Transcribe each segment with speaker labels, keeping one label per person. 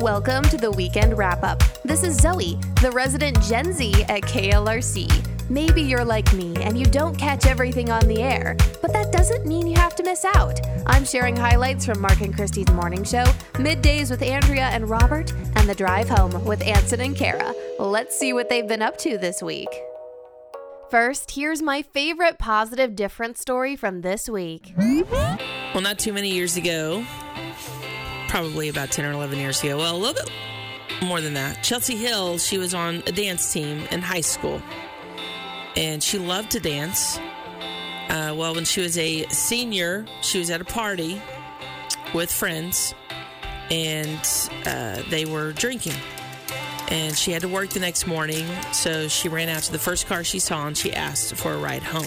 Speaker 1: Welcome to the weekend wrap up. This is Zoe, the resident Gen Z at KLRC. Maybe you're like me and you don't catch everything on the air, but that doesn't mean you have to miss out. I'm sharing highlights from Mark and Christy's morning show, middays with Andrea and Robert, and the drive home with Ansen and Kara. Let's see what they've been up to this week. First, here's my favorite positive difference story from this week.
Speaker 2: Well, not too many years ago, probably about 10 or 11 years ago, well, a little bit more than that. Chelsie Hill, she was on a dance team in high school, and she loved to dance. Uh, well, when she was a senior, she was at a party with friends, and uh, they were drinking. And she had to work the next morning, so she ran out to the first car she saw and she asked for a ride home.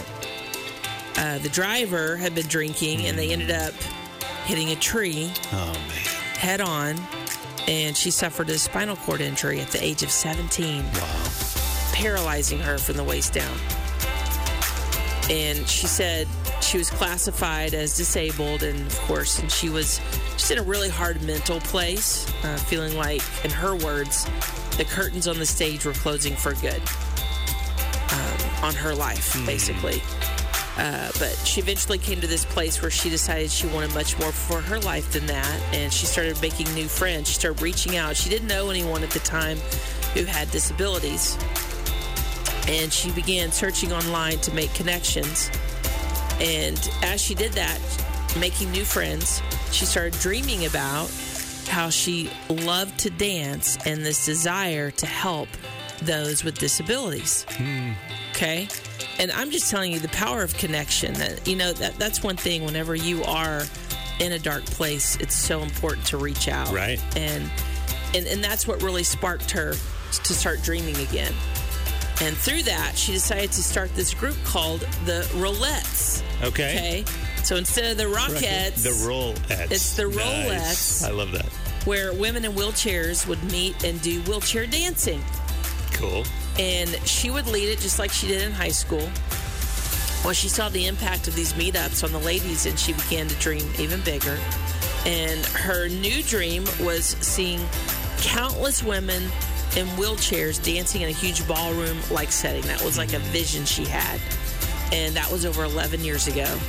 Speaker 2: Uh, the driver had been drinking, and they ended up hitting a tree
Speaker 3: Oh man.
Speaker 2: Head on, and she suffered a spinal cord injury at the age of 17,
Speaker 3: Wow.
Speaker 2: paralyzing her from the waist down. And she said she was classified as disabled, and of course, and she was just in a really hard mental place, uh, feeling like, in her words, the curtains on the stage were closing for good um, on her life, basically. Uh, but she eventually came to this place where she decided she wanted much more for her life than that. And she started making new friends. She started reaching out. She didn't know anyone at the time who had disabilities. And she began searching online to make connections. And as she did that, making new friends, she started dreaming about how she loved to dance and this desire to help those with disabilities. Okay. And I'm just telling you the power of connection that, you know, that that's one thing whenever you are in a dark place, it's so important to reach out.
Speaker 3: Right.
Speaker 2: And, and, and that's what really sparked her to start dreaming again. And through that, she decided to start this group called the Rollettes.
Speaker 3: Okay.
Speaker 2: Okay. So instead of the Rockettes,
Speaker 3: The Rolettes.
Speaker 2: It's the
Speaker 3: Nice. I love that.
Speaker 2: where women in wheelchairs would meet and do wheelchair dancing.
Speaker 3: Cool.
Speaker 2: And she would lead it just like she did in high school. Well, she saw the impact of these meetups on the ladies, and she began to dream even bigger. And her new dream was seeing countless women in wheelchairs dancing in a huge ballroom like setting. That was like a vision she had. And that was over 11 years ago.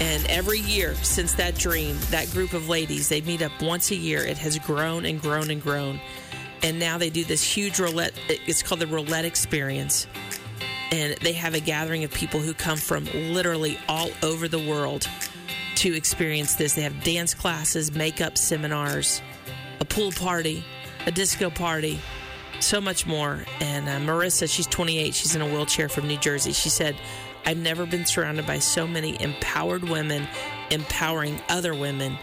Speaker 2: And every year since that dream, that group of ladies, they meet up once a year. It has grown and grown and grown and now they do this huge Rollette. It's called the Rollette experience, and they have a gathering of people who come from literally all over the world to experience this. They have dance classes, makeup seminars, a pool party, a disco party, so much more. And uh, Marissa, she's 28. She's in a wheelchair from New Jersey. She said, "I've never been surrounded by so many empowered women, empowering other women."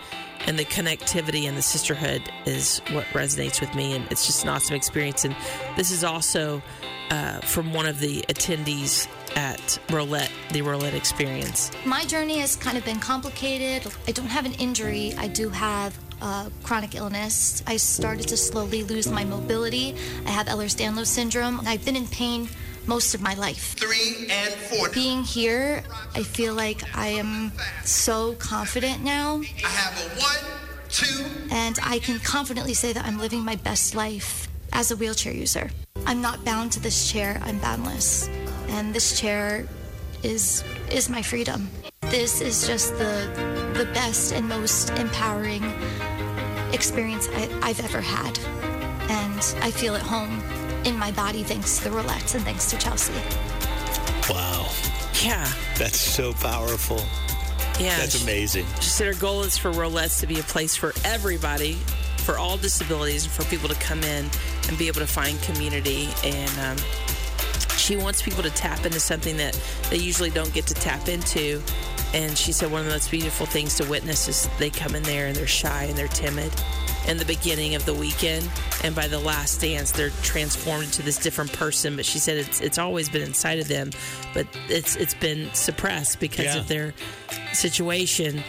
Speaker 2: And the connectivity and the sisterhood is what resonates with me and it's just an awesome experience and this is also uh, from one of the attendees at Rollette the Rollette experience
Speaker 4: My journey has kind of been complicated. I don't have an injury, I do have chronic illness. I started to slowly lose my mobility. I have Ehlers Danlos syndrome. I've been in pain most of my life.
Speaker 5: three and four.
Speaker 4: Being here, I feel like I am so confident now,
Speaker 5: I have a one, two,
Speaker 4: and I can confidently say that I'm living my best life as a wheelchair user. I'm not bound to this chair, I'm boundless. And this chair is is my freedom. This is just the the best and most empowering experience I, I've ever had. And I feel at home in my body thanks to the Rollettes and thanks to Chelsie.
Speaker 3: Wow.
Speaker 2: yeah
Speaker 3: That's so powerful.
Speaker 2: yeah
Speaker 3: That's amazing.
Speaker 2: she said her goal is for Rollettes to be a place for everybody for all disabilities and for people to come in and be able to find community and um, she wants people to tap into something that they usually don't get to tap into and she said one of the most beautiful things to witness is they come in there and they're shy and they're timid in the beginning of the weekend and by the last dance they're transformed into this different person but she said it's it's always been inside of them but it's it's been suppressed because
Speaker 3: Yeah.
Speaker 2: of their situation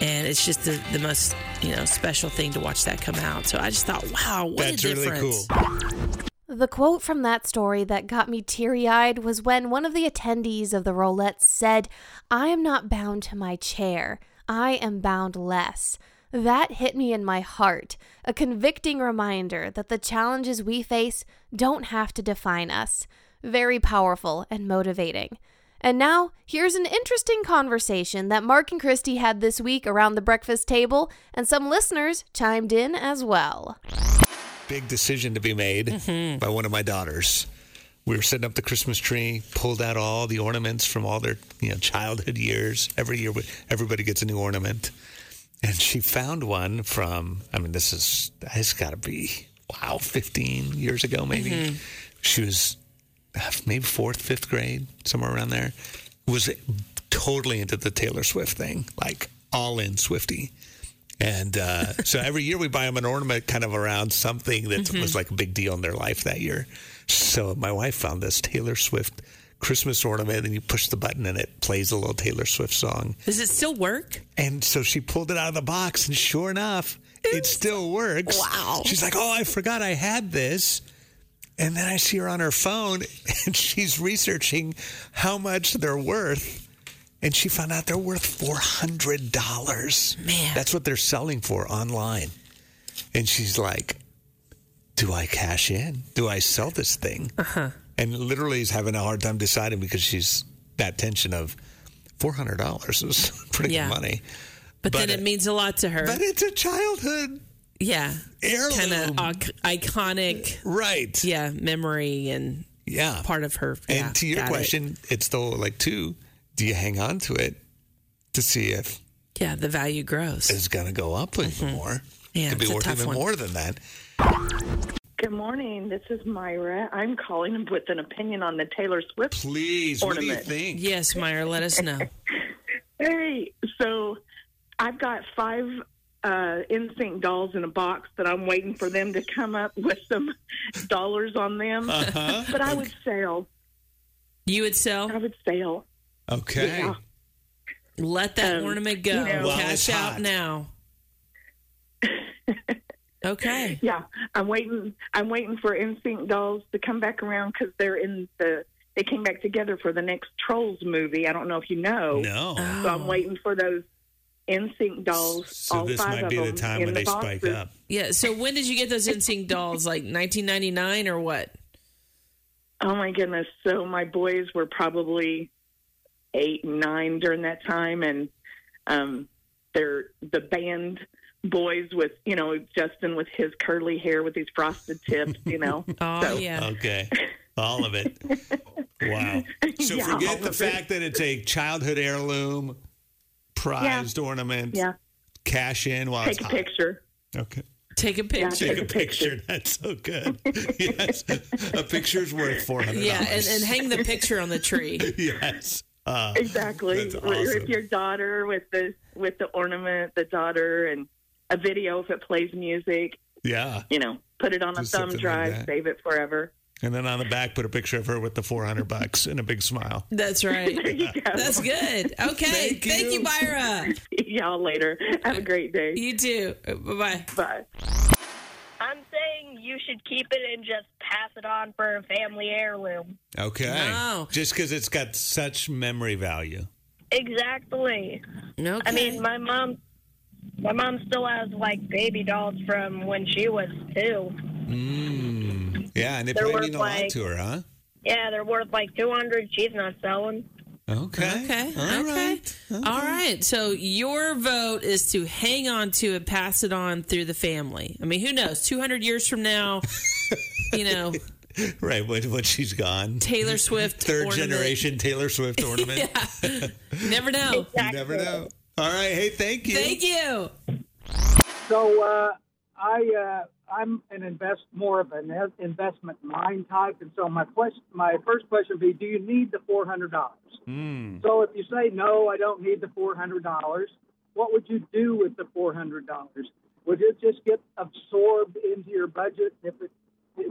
Speaker 2: and it's just the, the most you know special thing to watch that come out so i just thought wow what
Speaker 3: That's
Speaker 2: a
Speaker 3: really
Speaker 2: difference
Speaker 3: cool.
Speaker 1: The quote from that story that got me teary eyed was when one of the attendees of the Rollettes said, I am not bound to my chair. I am bound less. That hit me in my heart, a convicting reminder that the challenges we face don't have to define us. Very powerful and motivating. And now, here's an interesting conversation that Mark and Christy had this week around the breakfast table, and some listeners chimed in as well.
Speaker 3: Big decision to be made
Speaker 2: Mm-hmm.
Speaker 3: by one of my daughters. We were setting up the Christmas tree, pulled out all the ornaments from all their you know childhood years. Every year, everybody gets a new ornament, and she found one from. I mean, this is it's got to be wow, fifteen years ago maybe.
Speaker 2: Mm-hmm.
Speaker 3: She was uh, maybe fourth, fifth grade, somewhere around there. Was totally into the Taylor Swift thing, like all in Swifty. And uh, so every year we buy them an ornament kind of around something that was like a big deal in their life that year. So my wife found this Taylor Swift Christmas ornament, and you push the button and it plays a little Taylor Swift song.
Speaker 2: Does it still work?
Speaker 3: And so she pulled it out of the box, and sure enough, it still works.
Speaker 2: Wow.
Speaker 3: She's like, "Oh, I forgot I had this." And then I see her on her phone, and she's researching how much they're worth. And she found out they're worth four hundred dollars.
Speaker 2: Man.
Speaker 3: that's what they're selling for online. And she's like, "Do I cash in? Do I sell this thing?" Uh-huh. And literally is having a hard time deciding because she's that tension of four hundred dollars is pretty
Speaker 2: Yeah.
Speaker 3: good money.
Speaker 2: But,
Speaker 3: But
Speaker 2: then
Speaker 3: it-
Speaker 2: it means a lot to her.
Speaker 3: But it's a childhood
Speaker 2: yeah.
Speaker 3: heirloom.
Speaker 2: Kind of iconic,
Speaker 3: right.
Speaker 2: yeah, memory and
Speaker 3: Yeah.
Speaker 2: part of her.
Speaker 3: and
Speaker 2: yeah,
Speaker 3: to your
Speaker 2: got it.
Speaker 3: question, it's still like two. Do you hang on to it to see if
Speaker 2: Yeah, the value grows.
Speaker 3: it's going to go up even mm-hmm. more?
Speaker 2: Yeah,
Speaker 3: Could be worth even
Speaker 2: one.
Speaker 3: more than that.
Speaker 6: Good morning. This is Myra. I'm calling with an opinion on the Taylor Swift.
Speaker 3: Please, what do you
Speaker 6: Ornament.
Speaker 3: think?
Speaker 2: Yes, Myra, let us know.
Speaker 6: Hey, so I've got five uh, NSYNC dolls in a box that I'm waiting for them to come up with some dollars on them.
Speaker 3: Uh-huh.
Speaker 6: But I would sell.
Speaker 2: You would sell?
Speaker 6: I would sell.
Speaker 3: Okay.
Speaker 6: Yeah.
Speaker 2: Let that
Speaker 6: Um,
Speaker 2: ornament go.
Speaker 6: you know-
Speaker 3: While
Speaker 2: Cash out now. okay.
Speaker 6: Yeah, I'm waiting. I'm waiting for NSYNC dolls to come back around because they're in the. They came back together for the next Trolls movie. I don't know if you know.
Speaker 3: No.
Speaker 6: So I'm waiting for those NSYNC dolls.
Speaker 3: So
Speaker 6: all
Speaker 3: this
Speaker 6: five
Speaker 3: might be the time when
Speaker 6: the
Speaker 3: they spike up.
Speaker 2: Yeah. So when did you get those NSYNC dolls? Like 1999 or what?
Speaker 6: Oh my goodness! So my boys were probably eight and nine during that time, and um, they're the band boys with you know Justin with his curly hair with his frosted tips. You know.
Speaker 2: Oh,
Speaker 6: So-
Speaker 2: yeah.
Speaker 3: Okay. All of it. Wow. So
Speaker 6: Yeah,
Speaker 3: forget the
Speaker 6: of it.
Speaker 3: fact that it's a childhood heirloom, prized ornament.
Speaker 6: Yeah.
Speaker 3: Cash in while
Speaker 6: Take
Speaker 3: it's
Speaker 6: a
Speaker 3: hot.
Speaker 6: picture.
Speaker 3: Okay.
Speaker 2: Take a picture.
Speaker 3: Take a picture. That's so good. yes. A picture's worth four hundred
Speaker 2: Yeah, and, and hang the picture on the tree.
Speaker 3: yes. Uh,
Speaker 6: Exactly.
Speaker 3: That's
Speaker 6: With-
Speaker 3: awesome.
Speaker 6: With your daughter, with the with the ornament, the daughter, and a video if it plays music.
Speaker 3: yeah.
Speaker 6: You know, put it on a thumb
Speaker 3: something like
Speaker 6: drive, save it forever.
Speaker 3: And then on the back, put a picture of her with the four hundred bucks and a big smile.
Speaker 2: That's right.
Speaker 6: There you go.
Speaker 2: That's good. Okay.
Speaker 3: Thank
Speaker 2: Thank,
Speaker 3: you.
Speaker 2: Byra. Myra.
Speaker 6: Y'all later. Have a great day.
Speaker 2: You too. Bye bye.
Speaker 6: Bye.
Speaker 7: I'm saying you should keep it and just pass it on for a family heirloom.
Speaker 3: Okay.
Speaker 2: Wow.
Speaker 3: Just because it's got such memory value.
Speaker 7: Exactly. No.
Speaker 2: Okay.
Speaker 7: I mean, my mom, my mom still has like baby dolls from when she was two.
Speaker 3: Mm. Yeah, and they
Speaker 7: They're
Speaker 3: probably
Speaker 7: worth
Speaker 3: mean a lot
Speaker 7: like-
Speaker 3: to her, huh?
Speaker 7: Yeah, they're worth like two hundred. She's not selling.
Speaker 3: Okay.
Speaker 2: Okay.
Speaker 3: All
Speaker 2: okay.
Speaker 3: right.
Speaker 2: All right. So your vote is to hang on to it, pass it on through the family. I mean, who knows? 200 years from now, you know,
Speaker 3: Right. When, when she's gone.
Speaker 2: Taylor Swift.
Speaker 3: Third
Speaker 2: ornament.
Speaker 3: generation Taylor Swift ornament.
Speaker 2: Never know.
Speaker 3: You never know. All right. Hey, thank you.
Speaker 2: Thank you.
Speaker 8: So uh, I uh, I'm an invest more of an investment mind type, and so my question, my first question would be, do you need the four hundred dollars?
Speaker 3: Mm.
Speaker 8: So if you say no, I don't need the four hundred dollars, what would you do with the four hundred dollars? Would it just get absorbed into your budget if it,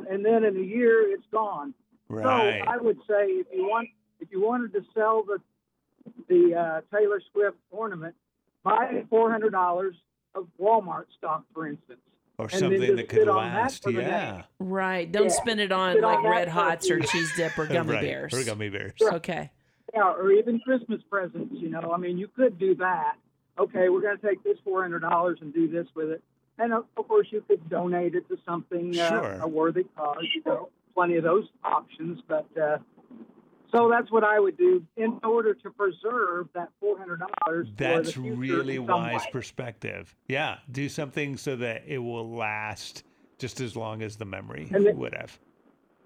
Speaker 8: and then in a year it's gone?
Speaker 3: Right.
Speaker 8: So I would say if you want if you wanted to sell the the uh, Taylor Swift ornament, buy four hundred dollars of Walmart stock, for instance.
Speaker 3: or
Speaker 8: and
Speaker 3: something that could
Speaker 8: sit on that
Speaker 3: last. Yeah.
Speaker 8: next-
Speaker 2: Right. Don't
Speaker 8: Yeah.
Speaker 2: spend it on
Speaker 8: Sit on
Speaker 2: like
Speaker 8: that
Speaker 2: red hots or cheese dip or gummy
Speaker 3: right.
Speaker 2: bears.
Speaker 3: Or gummy bears.
Speaker 2: Okay.
Speaker 8: Yeah, or even Christmas presents. You know, I mean, you could do that. okay, we're going to take this four hundred dollars and do this with it, and of, of course you could donate it to something
Speaker 9: Sure.
Speaker 8: uh, a worthy cause. You know, plenty of those options, but. Uh, so that's what I would do in order to preserve that four hundred dollars.
Speaker 9: That's
Speaker 8: for the future
Speaker 9: really wise
Speaker 8: way.
Speaker 9: perspective. Yeah, do something so that it will last just as long as the memory
Speaker 8: then-
Speaker 9: would have.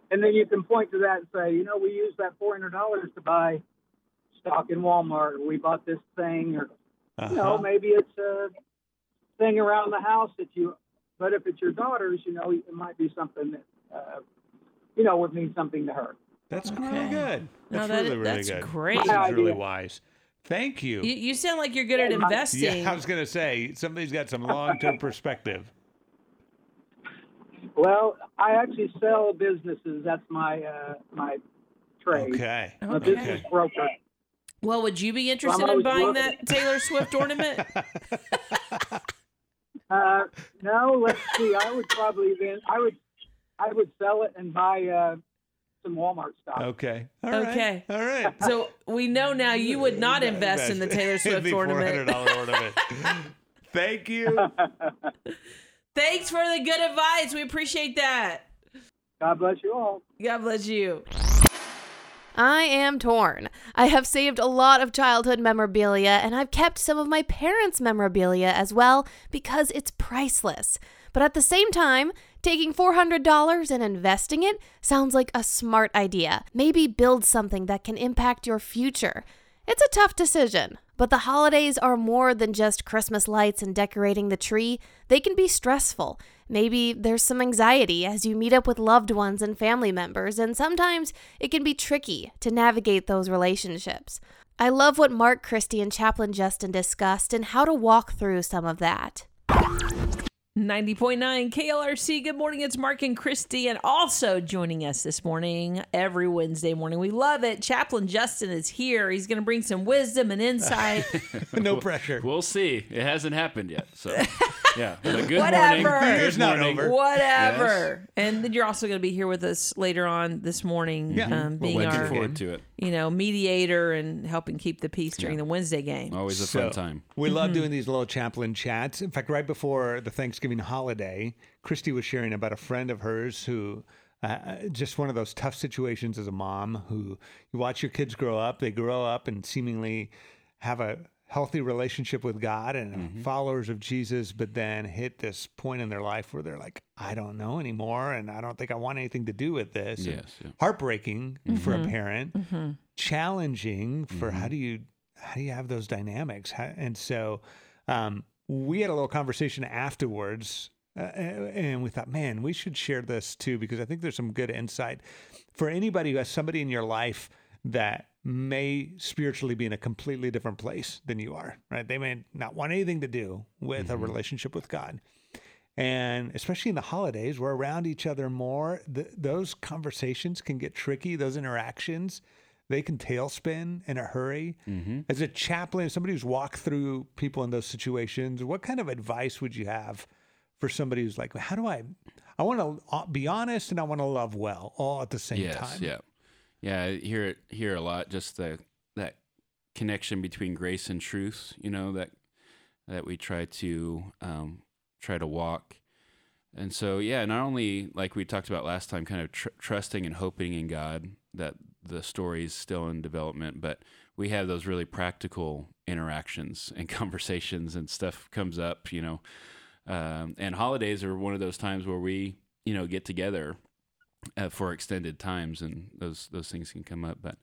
Speaker 8: And then you can point to that and say, you know, we used that four hundred dollars to buy stock in Walmart, or we bought this thing, or you know,
Speaker 9: Uh-huh.
Speaker 8: maybe it's a thing around the house that you. But if it's your daughter's, you know, it might be something that, uh, you know, would mean something to her.
Speaker 9: That's really
Speaker 2: Okay.
Speaker 9: good.
Speaker 2: No,
Speaker 9: That's
Speaker 2: that-
Speaker 9: really, really
Speaker 2: that's
Speaker 9: good.
Speaker 2: great.
Speaker 9: This
Speaker 8: My
Speaker 9: really wise. Thank you.
Speaker 2: You, you sound like you're good at investing.
Speaker 9: Yeah, I was going to say somebody's got some long-term perspective.
Speaker 8: Well, I actually sell businesses. That's my uh, my trade.
Speaker 9: Okay.
Speaker 8: I'm a
Speaker 2: Okay.
Speaker 8: business broker.
Speaker 2: Well, would you be interested
Speaker 8: I'm
Speaker 2: in buying
Speaker 8: looking.
Speaker 2: that Taylor Swift ornament?
Speaker 8: Uh, no, let's see. I would probably then I would I would sell it and buy uh, some Walmart stock.
Speaker 9: Okay. All right.
Speaker 2: Okay.
Speaker 9: All right.
Speaker 2: So we know now you would not invest in the Taylor Swift
Speaker 9: the
Speaker 2: ornament.
Speaker 9: ornament. Thank you.
Speaker 2: Thanks for the good advice. We appreciate that.
Speaker 8: God bless you all.
Speaker 2: God bless you.
Speaker 1: I am torn. I have saved a lot of childhood memorabilia and I've kept some of my parents' memorabilia as well because it's priceless. But at the same time, taking $400 and investing it sounds like a smart idea. Maybe build something that can impact your future. It's a tough decision, but the holidays are more than just Christmas lights and decorating the tree. They can be stressful. Maybe there's some anxiety as you meet up with loved ones and family members, and sometimes it can be tricky to navigate those relationships. I love what Mark Christy and Chaplain Justin discussed and how to walk through some of that.
Speaker 2: 90.9 KLRC. Good morning. It's Mark and Christy. And also joining us this morning, every Wednesday morning. We love it. Chaplain Justin is here. He's going to bring some wisdom and insight.
Speaker 9: no pressure.
Speaker 10: We'll see. It hasn't happened yet. So, yeah. But good
Speaker 2: Whatever.
Speaker 10: morning.
Speaker 9: Year's
Speaker 10: Good
Speaker 9: not
Speaker 10: morning.
Speaker 9: over.
Speaker 2: Whatever. And then you're also going to be here with us later on this morning,
Speaker 9: Yeah.
Speaker 2: um,
Speaker 10: We're
Speaker 2: being
Speaker 10: looking
Speaker 2: our
Speaker 10: forward to it.
Speaker 2: You know mediator and helping keep the peace during the Wednesday game.
Speaker 10: Always a
Speaker 9: So,
Speaker 10: fun time.
Speaker 9: We
Speaker 2: Mm-hmm.
Speaker 9: love doing these little chaplain chats. In fact, right before the Thanksgiving holiday, Christy was sharing about a friend of hers who. Uh, just one of those tough situations as a mom who you watch your kids grow up. They grow up and seemingly have a healthy relationship with God and
Speaker 10: Mm-hmm.
Speaker 9: followers of Jesus, but then hit this point in their life where they're like, I don't know anymore, and I don't think I want anything to do with this.
Speaker 10: Yes, yeah.
Speaker 9: Heartbreaking for
Speaker 2: Mm-hmm.
Speaker 9: a parent, challenging for how do you how do you have those dynamics? How, and so um, we had a little conversation afterwards. Uh, and we thought, man, we should share this too because I think there's some good insight for anybody who has somebody in your life that may spiritually be in a completely different place than you are, right? They may not want anything to do with a mm-hmm. relationship with God. And especially in the holidays, we're around each other more. Th- those conversations can get tricky, those interactions, they can tailspin in a hurry. Mm-hmm. As a chaplain, somebody who's walked through people in those situations, what kind of advice would you have for somebody who's like, how do I, I want to be honest and I want to love well all at the same
Speaker 10: yes,
Speaker 9: time?
Speaker 10: yeah. Yeah, I hear it hear a lot just the that connection between grace and truth, you know, that that we try to um, try to walk. And so, yeah, not only like we talked about last time, kind of tr- trusting and hoping in God that the story is still in development, but we have those really practical interactions and conversations and stuff comes up, you know. Um, and holidays are one of those times where we, you know, get together uh, for extended times, and those those things can come up. But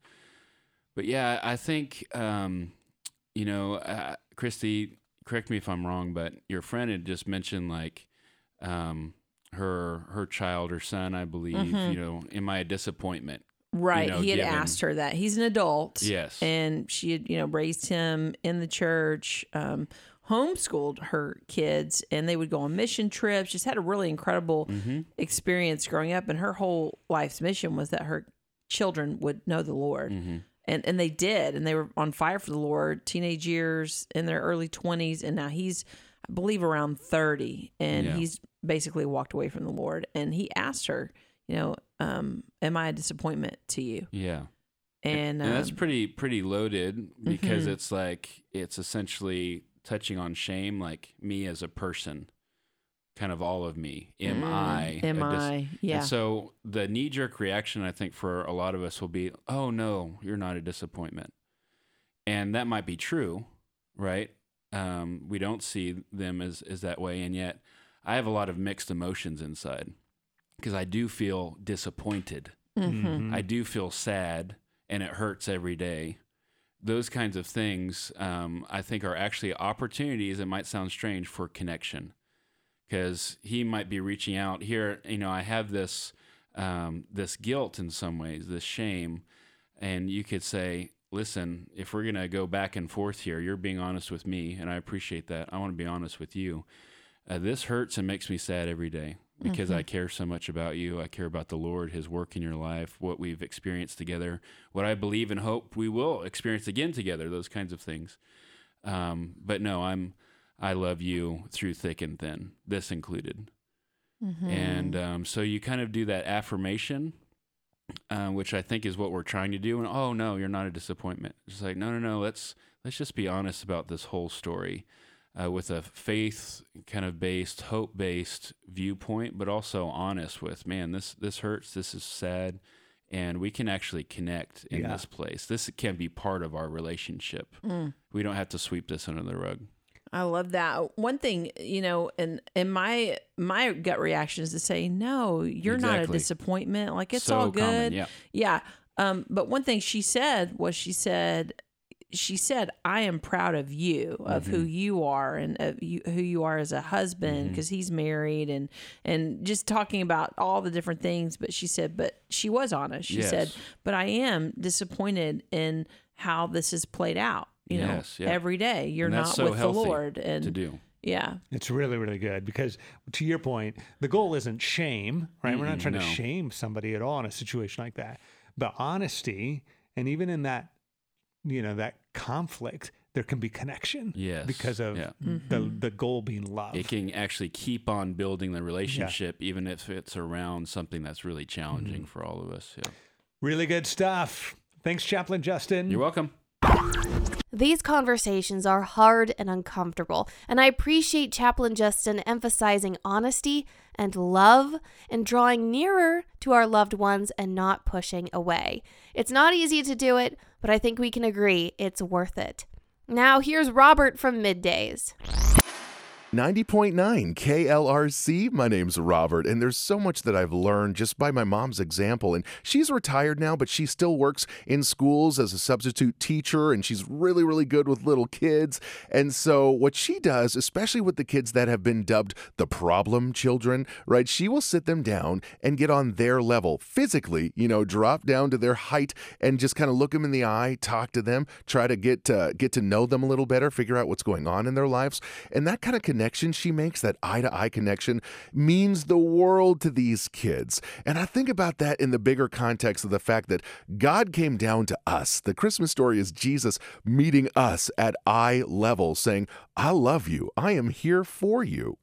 Speaker 10: but yeah, I think um, you know, uh, Christy, correct me if I'm wrong, but your friend had just mentioned like um, her her child or son, I believe.
Speaker 2: Mm-hmm.
Speaker 10: You know, am I a disappointment?
Speaker 2: Right.
Speaker 10: know,
Speaker 2: he had
Speaker 10: given-
Speaker 2: asked her that. He's an adult.
Speaker 10: Yes.
Speaker 2: And she had, you know, raised him in the church, um, homeschooled her kids, and they would go on mission trips. Just had a really incredible
Speaker 10: Mm-hmm.
Speaker 2: experience growing up. And her whole life's mission was that her children would know the Lord.
Speaker 10: Mm-hmm.
Speaker 2: And, and they did. And they were on fire for the Lord, teenage years in their early 20s. And now he's, I believe, around 30. And
Speaker 10: Yeah.
Speaker 2: he's basically walked away from the Lord. And he asked her, you know, um, am I a disappointment to you?
Speaker 10: Yeah.
Speaker 2: And,
Speaker 10: and that's
Speaker 2: um,
Speaker 10: pretty pretty loaded because
Speaker 2: mhm.
Speaker 10: it's like it's essentially touching on shame, like me as a person, kind of all of me. Am I?
Speaker 9: am
Speaker 10: dis-
Speaker 9: I? Yeah.
Speaker 10: And so the knee jerk reaction, I think, for a lot of us will be, oh, no, you're not a disappointment. And that might be true, right? Um, we don't see them as, as that way. And yet I have a lot of mixed emotions inside because I do feel disappointed.
Speaker 9: Mhm.
Speaker 10: I do feel sad and it hurts every day. Those kinds of things, um, I think, are actually opportunities. It might sound strange for connection because he might be reaching out here. You know, I have this um, this guilt in some ways, this shame, and you could say, "Listen, if we're gonna go back and forth here, you're being honest with me, and I appreciate that. I want to be honest with you. Uh, this hurts and makes me sad every day because I care so much about you. I care about the Lord, His work in your life, what we've experienced together, what I believe and hope we will experience again together. Those kinds of things. Um, but no, I'm I love you through thick and thin, this included.
Speaker 9: Mm-hmm.
Speaker 10: And um, so you kind of do that affirmation, uh, which I think is what we're trying to do. And oh no, you're not a disappointment. It's like no, no, no. Let's let's just be honest about this whole story, uh, with a faith kind of based, hope based viewpoint, but also honest with man. This this hurts. This is sad. And we can actually connect in
Speaker 3: Yeah.
Speaker 10: this place. This can be part of our relationship.
Speaker 9: Mm.
Speaker 10: We don't have to sweep this under the rug.
Speaker 9: I love that. One thing, you know, and and my my gut reaction is to say, no, you're not a disappointment. Like it's
Speaker 10: So
Speaker 9: all good.
Speaker 10: common, yeah.
Speaker 9: Yeah. Um, but one thing she said was she said she said, I am proud of you, of who
Speaker 10: Mm-hmm.
Speaker 9: you are and of you, who you are as a husband, because he's married and, and just talking about all the different things. But she said, but she was honest. She said, but I am disappointed in how this has played out, you
Speaker 10: Yes,
Speaker 9: know,
Speaker 10: yeah.
Speaker 9: every day. You're not
Speaker 10: so
Speaker 9: with the Lord. And
Speaker 10: to do.
Speaker 9: yeah.
Speaker 3: It's really, really good because, to your point, the goal isn't shame, right? We're not trying to shame somebody at all in a situation like that. But honesty, and even in that, you know, that conflict, there can be connection.
Speaker 10: Yes,
Speaker 3: Because of
Speaker 10: yeah.
Speaker 3: the
Speaker 9: Mm-hmm.
Speaker 3: the goal being love.
Speaker 10: it can actually keep on building the relationship even if it's around something that's really challenging
Speaker 3: Mm-hmm.
Speaker 10: for all of us yeah
Speaker 3: really good stuff. Thanks, Chaplain Justin.
Speaker 10: you're welcome
Speaker 1: These conversations are hard and uncomfortable, and I appreciate Chaplain Justin emphasizing honesty and love and drawing nearer to our loved ones and not pushing away. It's not easy to do it, but I think we can agree it's worth it. Now, here's Robert from Middays.
Speaker 11: 90.9 KLRC. My name's Robert, and there's so much that I've learned just by my mom's example. And she's retired now, but she still works in schools as a substitute teacher, and she's really, really good with little kids. And so, what she does, especially with the kids that have been dubbed the problem children, right, she will sit them down and get on their level physically, you know, drop down to their height and just kind of look them in the eye, talk to them, try to get uh, get to know them a little better, figure out what's going on in their lives. And that kind of connection she makes, that eye to eye connection, means the world to these kids. And I think about that in the bigger context of the fact that God came down to us. The Christmas story is Jesus meeting us at eye level, saying, I love you. I am here for you.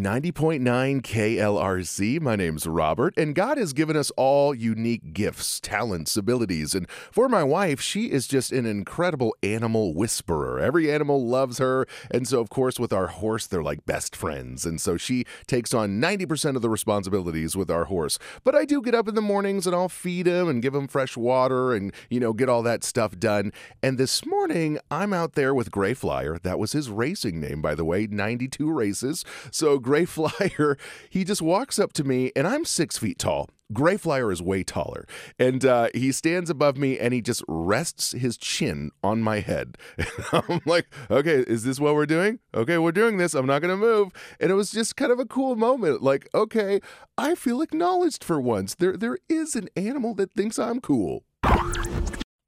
Speaker 11: 90.9 KLRC. My name's Robert, and God has given us all unique gifts, talents, abilities. And for my wife, she is just an incredible animal whisperer. Every animal loves her. And so, of course, with our horse, they're like best friends. And so she takes on 90% of the responsibilities with our horse. But I do get up in the mornings and I'll feed him and give him fresh water and, you know, get all that stuff done. And this morning, I'm out there with Gray Flyer. That was his racing name, by the way, 92 races. So, Gray Flyer, he just walks up to me, and I'm six feet tall. Gray Flyer is way taller. And uh, he stands above me and he just rests his chin on my head. I'm like, okay, is this what we're doing? Okay, we're doing this. I'm not going to move. And it was just kind of a cool moment. Like, okay, I feel acknowledged for once. There, there is an animal that thinks I'm cool.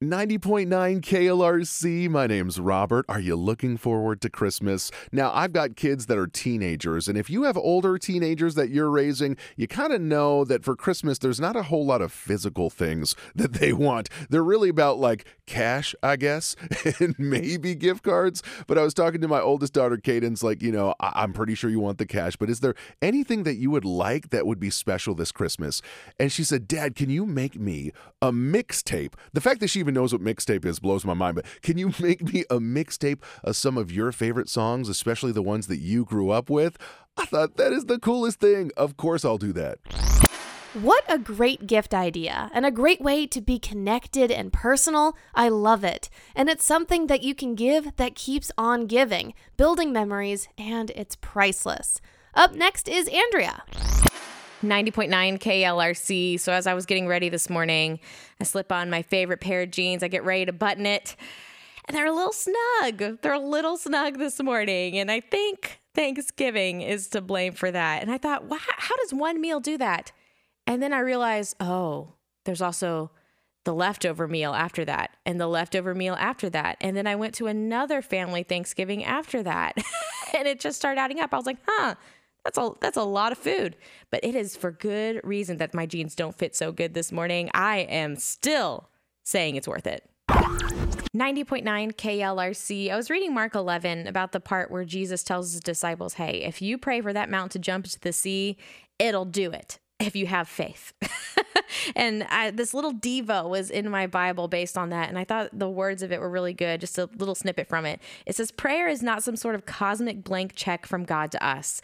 Speaker 11: 90.9 KLRC. My name's Robert. Are you looking forward to Christmas? Now, I've got kids that are teenagers, and if you have older teenagers that you're raising, you kind of know that for Christmas, there's not a whole lot of physical things that they want. They're really about like cash, I guess, and maybe gift cards. But I was talking to my oldest daughter, Cadence, like, you know, I- I'm pretty sure you want the cash, but is there anything that you would like that would be special this Christmas? And she said, Dad, can you make me a mixtape? The fact that she even even knows what mixtape is blows my mind. But can you make me a mixtape of some of your favorite songs, especially the ones that you grew up with? I thought that is the coolest thing. Of course, I'll do that.
Speaker 1: What a great gift idea and a great way to be connected and personal. I love it. And it's something that you can give that keeps on giving, building memories, and it's priceless. Up next is Andrea.
Speaker 12: 90.9 KLRC. So as I was getting ready this morning, I slip on my favorite pair of jeans. I get ready to button it. And they're a little snug. They're a little snug this morning. And I think Thanksgiving is to blame for that. And I thought, wow, how does one meal do that? And then I realized, oh, there's also the leftover meal after that, and the leftover meal after that. And then I went to another family Thanksgiving after that. and it just started adding up. I was like, huh, that's a that's a lot of food. But it is for good reason that my jeans don't fit so good this morning. I am still saying it's worth it. 90.9 KLRC. I was reading Mark 11 about the part where Jesus tells his disciples, Hey, if you pray for that mountain to jump into the sea, it'll do it if you have faith. and I, this little Devo was in my Bible based on that. And I thought the words of it were really good. Just a little snippet from it. It says, Prayer is not some sort of cosmic blank check from God to us.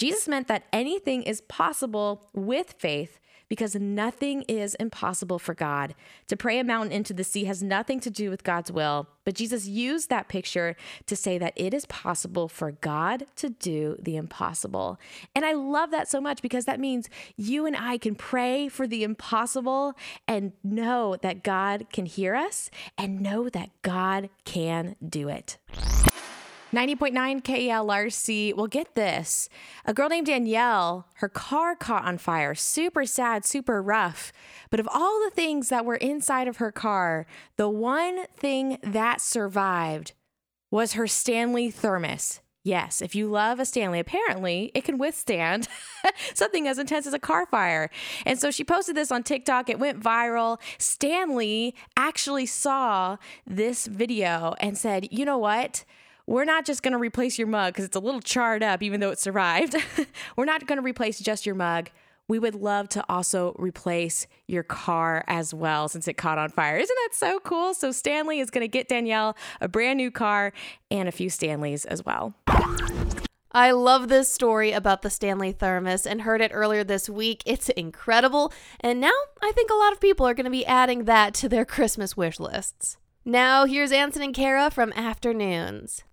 Speaker 12: Jesus meant that anything is possible with faith because nothing is impossible for God. To pray a mountain into the sea has nothing to do with God's will, but Jesus used that picture to say that it is possible for God to do the impossible. And I love that so much because that means you and I can pray for the impossible and know that God can hear us and know that God can do it. 90.9 KLRC. Well, get this. A girl named Danielle, her car caught on fire. Super sad, super rough. But of all the things that were inside of her car, the one thing that survived was her Stanley thermos. Yes, if you love a Stanley, apparently it can withstand something as intense as a car fire. And so she posted this on TikTok. It went viral. Stanley actually saw this video and said, you know what? We're not just going to replace your mug because it's a little charred up, even though it survived. we're not going to replace just your mug. We would love to also replace your car as well since it caught on fire. Isn't that so cool? So, Stanley is going to get Danielle a brand new car and a few Stanleys as well.
Speaker 1: I love this story about the Stanley thermos and heard it earlier this week. It's incredible. And now I think a lot of people are going to be adding that to their Christmas wish lists. Now, here's Ansen and Kara from Afternoons.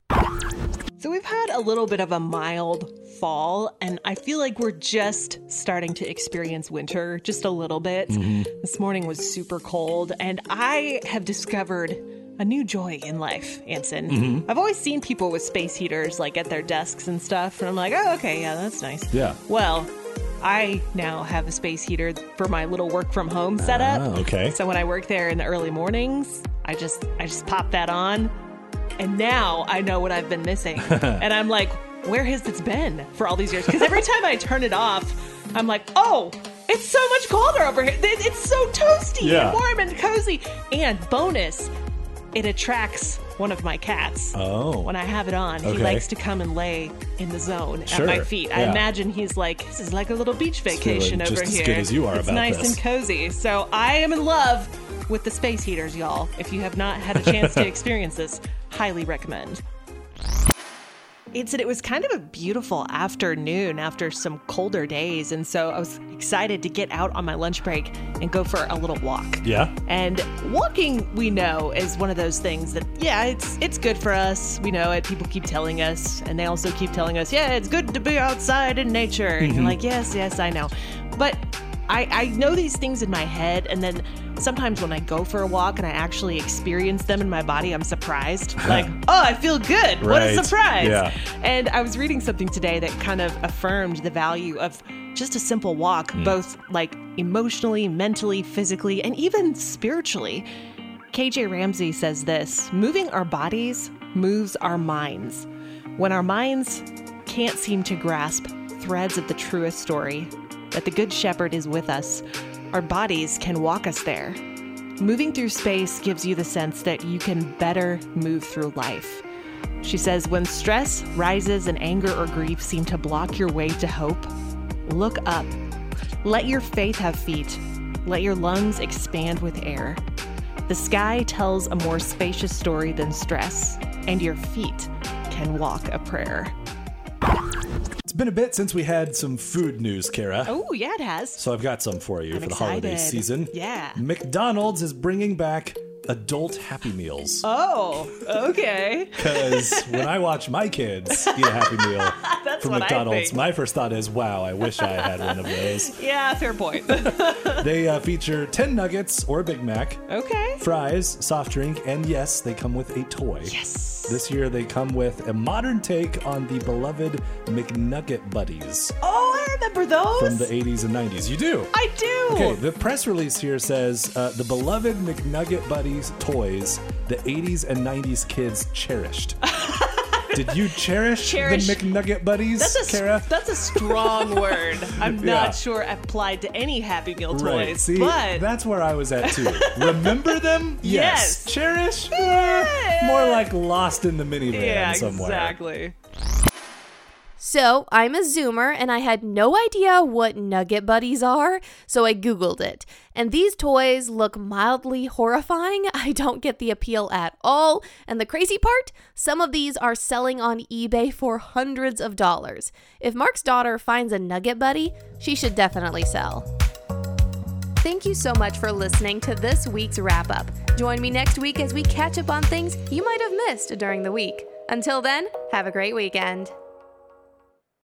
Speaker 13: So we've had a little bit of a mild fall, and I feel like we're just starting to experience winter just a little bit. Mm-hmm. This morning was super cold, and I have discovered a new joy in life, Ansen. Mm-hmm. I've always seen people with space heaters like at their desks and stuff, and I'm like, oh, okay, yeah, that's nice.
Speaker 14: Yeah.
Speaker 13: Well, I now have a space heater for my little work from home setup.
Speaker 14: Ah, okay.
Speaker 13: So when I work there in the early mornings, I just I just pop that on and now I know what I've been missing. and I'm like, where has this been for all these years? Because every time I turn it off, I'm like, oh, it's so much colder over here. It's so toasty
Speaker 14: Yeah.
Speaker 13: and warm and cozy. And bonus, it attracts one of my cats.
Speaker 14: Oh.
Speaker 13: When I have it on, he likes to come and lay in the zone
Speaker 14: Sure,
Speaker 13: at my feet. I imagine he's like, this is like a little beach vacation
Speaker 14: just
Speaker 13: over
Speaker 14: as
Speaker 13: here.
Speaker 14: good as you are
Speaker 13: it's
Speaker 14: about
Speaker 13: nice
Speaker 14: this.
Speaker 13: and cozy. So I am in love with the space heaters, y'all. If you have not had a chance to experience this, highly recommend. It said it was kind of a beautiful afternoon after some colder days, and so I was excited to get out on my lunch break and go for a little walk.
Speaker 14: Yeah.
Speaker 13: And walking, we know, is one of those things that, yeah, it's it's good for us. We know it. People keep telling us, and they also keep telling us, yeah, it's good to be outside in nature. And you're
Speaker 14: Mhm.
Speaker 13: like, yes, yes, I know. But I, I know these things in my head, and then sometimes when I go for a walk and I actually experience them in my body, I'm surprised. like, oh, I feel good. What a surprise.
Speaker 14: Yeah.
Speaker 13: And I was reading something today that kind of affirmed the value of just a simple walk,
Speaker 14: Mm.
Speaker 13: both like emotionally, mentally, physically, and even spiritually. KJ Ramsey says this moving our bodies moves our minds. When our minds can't seem to grasp threads of the truest story, that the Good Shepherd is with us, our bodies can walk us there. Moving through space gives you the sense that you can better move through life. She says, when stress rises and anger or grief seem to block your way to hope, look up. Let your faith have feet. Let your lungs expand with air. The sky tells a more spacious story than stress, and your feet can walk a prayer.
Speaker 14: It's been a bit since we had some food news, Kara.
Speaker 13: Oh, yeah, it has.
Speaker 14: So I've got some for you
Speaker 13: I'm
Speaker 14: for the holiday season.
Speaker 13: Yeah.
Speaker 14: McDonald's is bringing back adult Happy Meals.
Speaker 13: Oh, okay.
Speaker 14: Because when I watch my kids eat a Happy Meal from McDonald's, my first thought is, wow, I wish I had one of those.
Speaker 13: Yeah, fair point.
Speaker 14: They uh, feature 10 nuggets or a Big Mac,
Speaker 13: okay.
Speaker 14: fries, soft drink, and yes, they come with a toy.
Speaker 13: Yes.
Speaker 14: This year they come with a modern take on the beloved McNugget Buddies
Speaker 13: Oh, I remember those.
Speaker 14: from the 80s and 90s. You do?
Speaker 13: I do.
Speaker 14: Okay, the press release here says uh, the beloved McNugget Buddies toys the 80s and 90s kids cherished. Did you cherish,
Speaker 13: Cherish-
Speaker 14: the McNugget Buddies,
Speaker 13: That's a
Speaker 14: Kara?
Speaker 13: that's a strong word. I'm
Speaker 14: Yeah.
Speaker 13: not sure applied to any Happy Meal toys,
Speaker 14: Right. See,
Speaker 13: but
Speaker 14: that's where I was at too. Remember them?
Speaker 13: Yes.
Speaker 14: Cherish? Eh, More like lost in the minivan
Speaker 13: yeah,
Speaker 14: somewhere.
Speaker 13: exactly.
Speaker 1: So, I'm a Zoomer and I had no idea what Nugget Buddies are, so I Googled it. And these toys look mildly horrifying. I don't get the appeal at all. And the crazy part? Some of these are selling on eBay for hundreds of dollars. If Mark's daughter finds a Nugget Buddy, she should definitely sell. Thank you so much for listening to this week's wrap up. Join me next week as we catch up on things you might have missed during the week. Until then, have a great weekend.